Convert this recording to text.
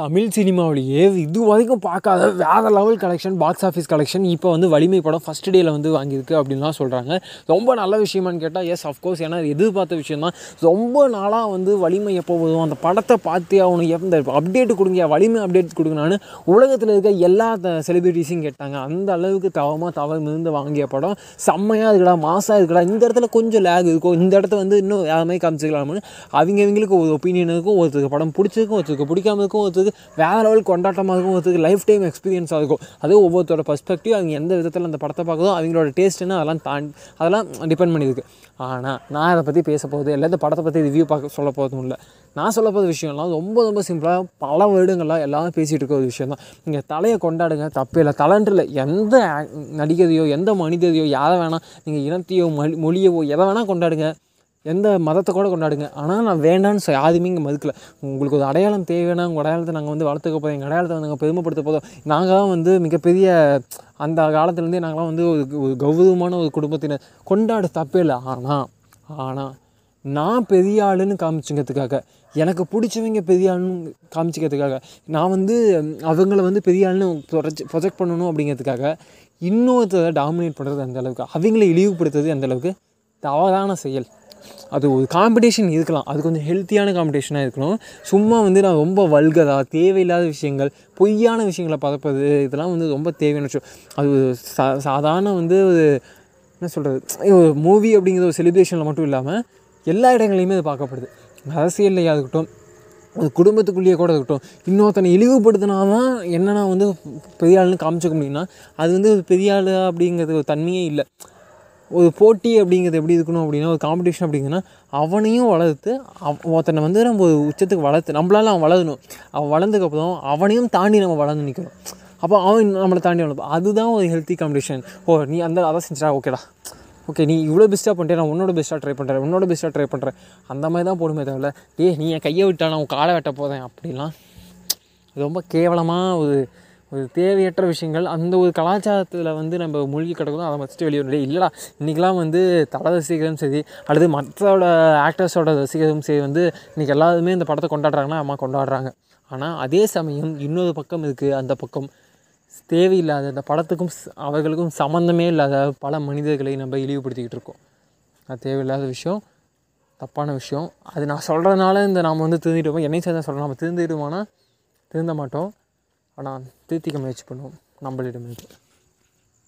தமிழ் சினிமாவிலேயே இது வரைக்கும் பார்க்காத வேறு level collection box office collection இப்போ வந்து வலிமை படம் ஃபஸ்ட் டேயில் வந்து வாங்கியிருக்கு அப்படின்லாம் சொல்கிறாங்க ரொம்ப நல்ல விஷயமான்னு கேட்டால் எஸ் அஃப்கோர்ஸ் ஏன்னா எதிர்பார்த்த விஷயம் தான் ரொம்ப நாளாக வந்து வலிமை எப்போ வரும் அந்த படத்தை பார்த்தே அவனுக்கு எந்த அப்டேட் கொடுங்க வலிமை அப்டேட் கொடுங்கனான்னு உலகத்தில் இருக்க எல்லா செலிபிரிட்டிஸையும் கேட்டாங்க. அந்த அளவுக்கு தவமாக தவறு மிருந்து வாங்கிய படம். செம்மையாக இருக்குடா மாசாக இருக்குடா இந்த இடத்துல கொஞ்சம் லேக் இருக்கும். இந்த இடத்த வந்து இன்னும் யாருமே மாதிரி காமிச்சிக்கலாம்னு அவங்க அவங்களுக்கு ஒரு ஒப்பீனியன் இருக்கும் ஒருத்தருக்கு படம் பிடிச்சிருக்கும் ஒருத்தருக்கு பிடிக்காம இருக்கும் ஒருத்தருக்கு வேறு லெவல் கொண்டாட்டமாக இருக்கும் ஒருத்தருக்கு லைஃப் டைம் எக்ஸ்பீரியன்ஸாக இருக்கும். அது ஒவ்வொருத்தரோட பர்ஸ்பெக்டிவ் அவங்க எந்த விதத்தில் அந்த படத்தை பார்க்குதோ அவங்களோட டேஸ்ட்டுன்னு அதெல்லாம் தாண்டி அதெல்லாம் டிபெண்ட் பண்ணியிருக்கு. ஆனால் நான் அதை பற்றி பேச போகுது இல்லை. இந்த படத்தை பற்றி ரிவ்யூ பார்க்க சொல்ல போகிறதும் இல்லை. நான் சொல்ல போகிற விஷயம்லாம் ரொம்ப ரொம்ப சிம்பிளாக பல வருடங்களாக எல்லாரும் பேசிகிட்டு இருக்க ஒரு விஷயம் தான் நீங்கள் தலையை கொண்டாடுங்க. தப்பே இல்லை. தலைன்றில் எந்த நடிகரையோ எந்த மனிதரையோ யாரை வேணால் நீங்கள் இனத்தையோ மொழி மொழியவோ எதை வேணால் கொண்டாடுங்க. எந்த மதத்தை கூட கொண்டாடுங்க. ஆனால் நான் வேண்டான்னு யாருமே இங்கே மறுக்கல. உங்களுக்கு ஒரு அடையாளம் தேவைன்னா உங்கள் அடையாளத்தை நாங்கள் வந்து வளர்த்துக்க போதும் எங்கள் அடையாளத்தை வந்து நாங்கள் பெருமைப்படுத்த போதும் நாங்கள் தான் வந்து மிகப்பெரிய அந்த காலத்துலேருந்தே நாங்களாம் வந்து ஒரு ஒரு கௌரவமான ஒரு குடும்பத்தினர் கொண்டாட தப்பே இல்லை. ஆனால் ஆனால் நான் பெரிய ஆளுன்னு காமிச்சிக்கிறதுக்காக எனக்கு பிடிச்சவங்க பெரிய ஆளுன்னு காமிச்சிக்கிறதுக்காக நான் வந்து அவங்கள வந்து பெரிய ஆளுன்னு ப்ரொஜெக்ட் ப்ரொஜெக்ட் பண்ணணும் அப்படிங்கிறதுக்காக இன்னொருத்தரை டாமினேட் பண்ணுறது அந்த அளவுக்கு அவங்கள இழிவுபடுத்துறது அந்த அளவுக்கு தவறான செயல். அது ஒரு காம்படிஷன் இருக்கலாம். அது கொஞ்சம் ஹெல்த்தியான காம்படிஷனாக இருக்கணும். சும்மா வந்து நான் ரொம்ப வல்கதாக தேவையில்லாத விஷயங்கள் பொய்யான விஷயங்களை பதப்பது இதெல்லாம் வந்து ரொம்ப தேவையான விஷயம் அது ஒரு சா சாதாரண வந்து ஒரு என்ன சொல்கிறது ஒரு மூவி அப்படிங்கிற ஒரு செலிப்ரேஷனில் மட்டும் இல்லாமல் எல்லா இடங்களையுமே அது பார்க்கப்படுது. அரசியல்லையாக இருக்கட்டும் ஒரு குடும்பத்துக்குள்ளேயே கூட இருக்கட்டும் இன்னொருத்தனை இழிவுபடுத்தினா தான் என்னென்னா வந்து பெரிய ஆளுன்னு காமிச்சிக்க முடியும்னா அது வந்து ஒரு பெரிய ஆள் அப்படிங்கிறது ஒரு தன்மையே இல்லை. ஒரு போட்டி அப்படிங்கிறது எப்படி இருக்கணும் அப்படின்னா ஒரு காம்படிஷன் அப்படிங்கன்னா அவனையும் வளர்த்து அவ் ஒருத்தனை வந்து நம்ம ஒரு உச்சத்துக்கு வளர்த்து நம்மளால அவன் வளரணும். அவன் வளர்ந்ததுக்கப்புறம் அவனையும் தாண்டி நம்ம வளர்ந்து நிற்கணும் அப்போ அவன் நம்மளை தாண்டி வளர்ப்பான் அதுதான் ஒரு ஹெல்த்தி காம்படிஷன் ஓ நீ அந்த அதை செஞ்சா ஓகேடா ஓகே நீ இவ்வளோ பெஸ்ட்டாக பண்ணிட்டே நான் உன்னோட பெஸ்ட்டாக ட்ரை பண்ணுறேன் உன்னோட பெஸ்ட்டாக ட்ரை பண்ணுறேன் அந்த மாதிரி தான் போடுமே தவிர ஏ நீ என் கையை விட்டா நான் உன் காலை வெட்ட போதேன் அப்படிலாம் ரொம்ப கேவலமாக ஒரு ஒரு தேவையற்ற விஷயங்கள் அந்த ஒரு கலாச்சாரத்தில் வந்து நம்ம மூழ்கி கிடக்கணும் அதை ஃபஸ்ட்டு வெளியே வரணும். இல்லைடா இன்றைக்கெலாம் வந்து தலை ரசிகரும் சரி அல்லது மற்றோட ஆக்டர்ஸோட ரசிகரும் சரி வந்து இன்றைக்கி எல்லாருமே இந்த படத்தை கொண்டாடுறாங்கன்னா அம்மா கொண்டாடுறாங்க. ஆனால் அதே சமயம் இன்னொரு பக்கம் இருக்குது அந்த பக்கம் தேவையில்லாத அந்த படத்துக்கும் அவர்களுக்கும் சம்மந்தமே இல்லாத பல மனிதர்களை நம்ம இழிவுபடுத்திக்கிட்டு இருக்கோம். அது தேவையில்லாத விஷயம் தப்பான விஷயம். அது நான் சொல்கிறதுனால இந்த நாம் வந்து திருந்திடுவோம் என்னை சேர்ந்து சொல்கிறோம் நம்ம திருந்திடுவோம்னா திருந்த மாட்டோம். ஆனால் திருத்திக்க முயற்சி பண்ணுவோம் நம்மளிடமிருந்து.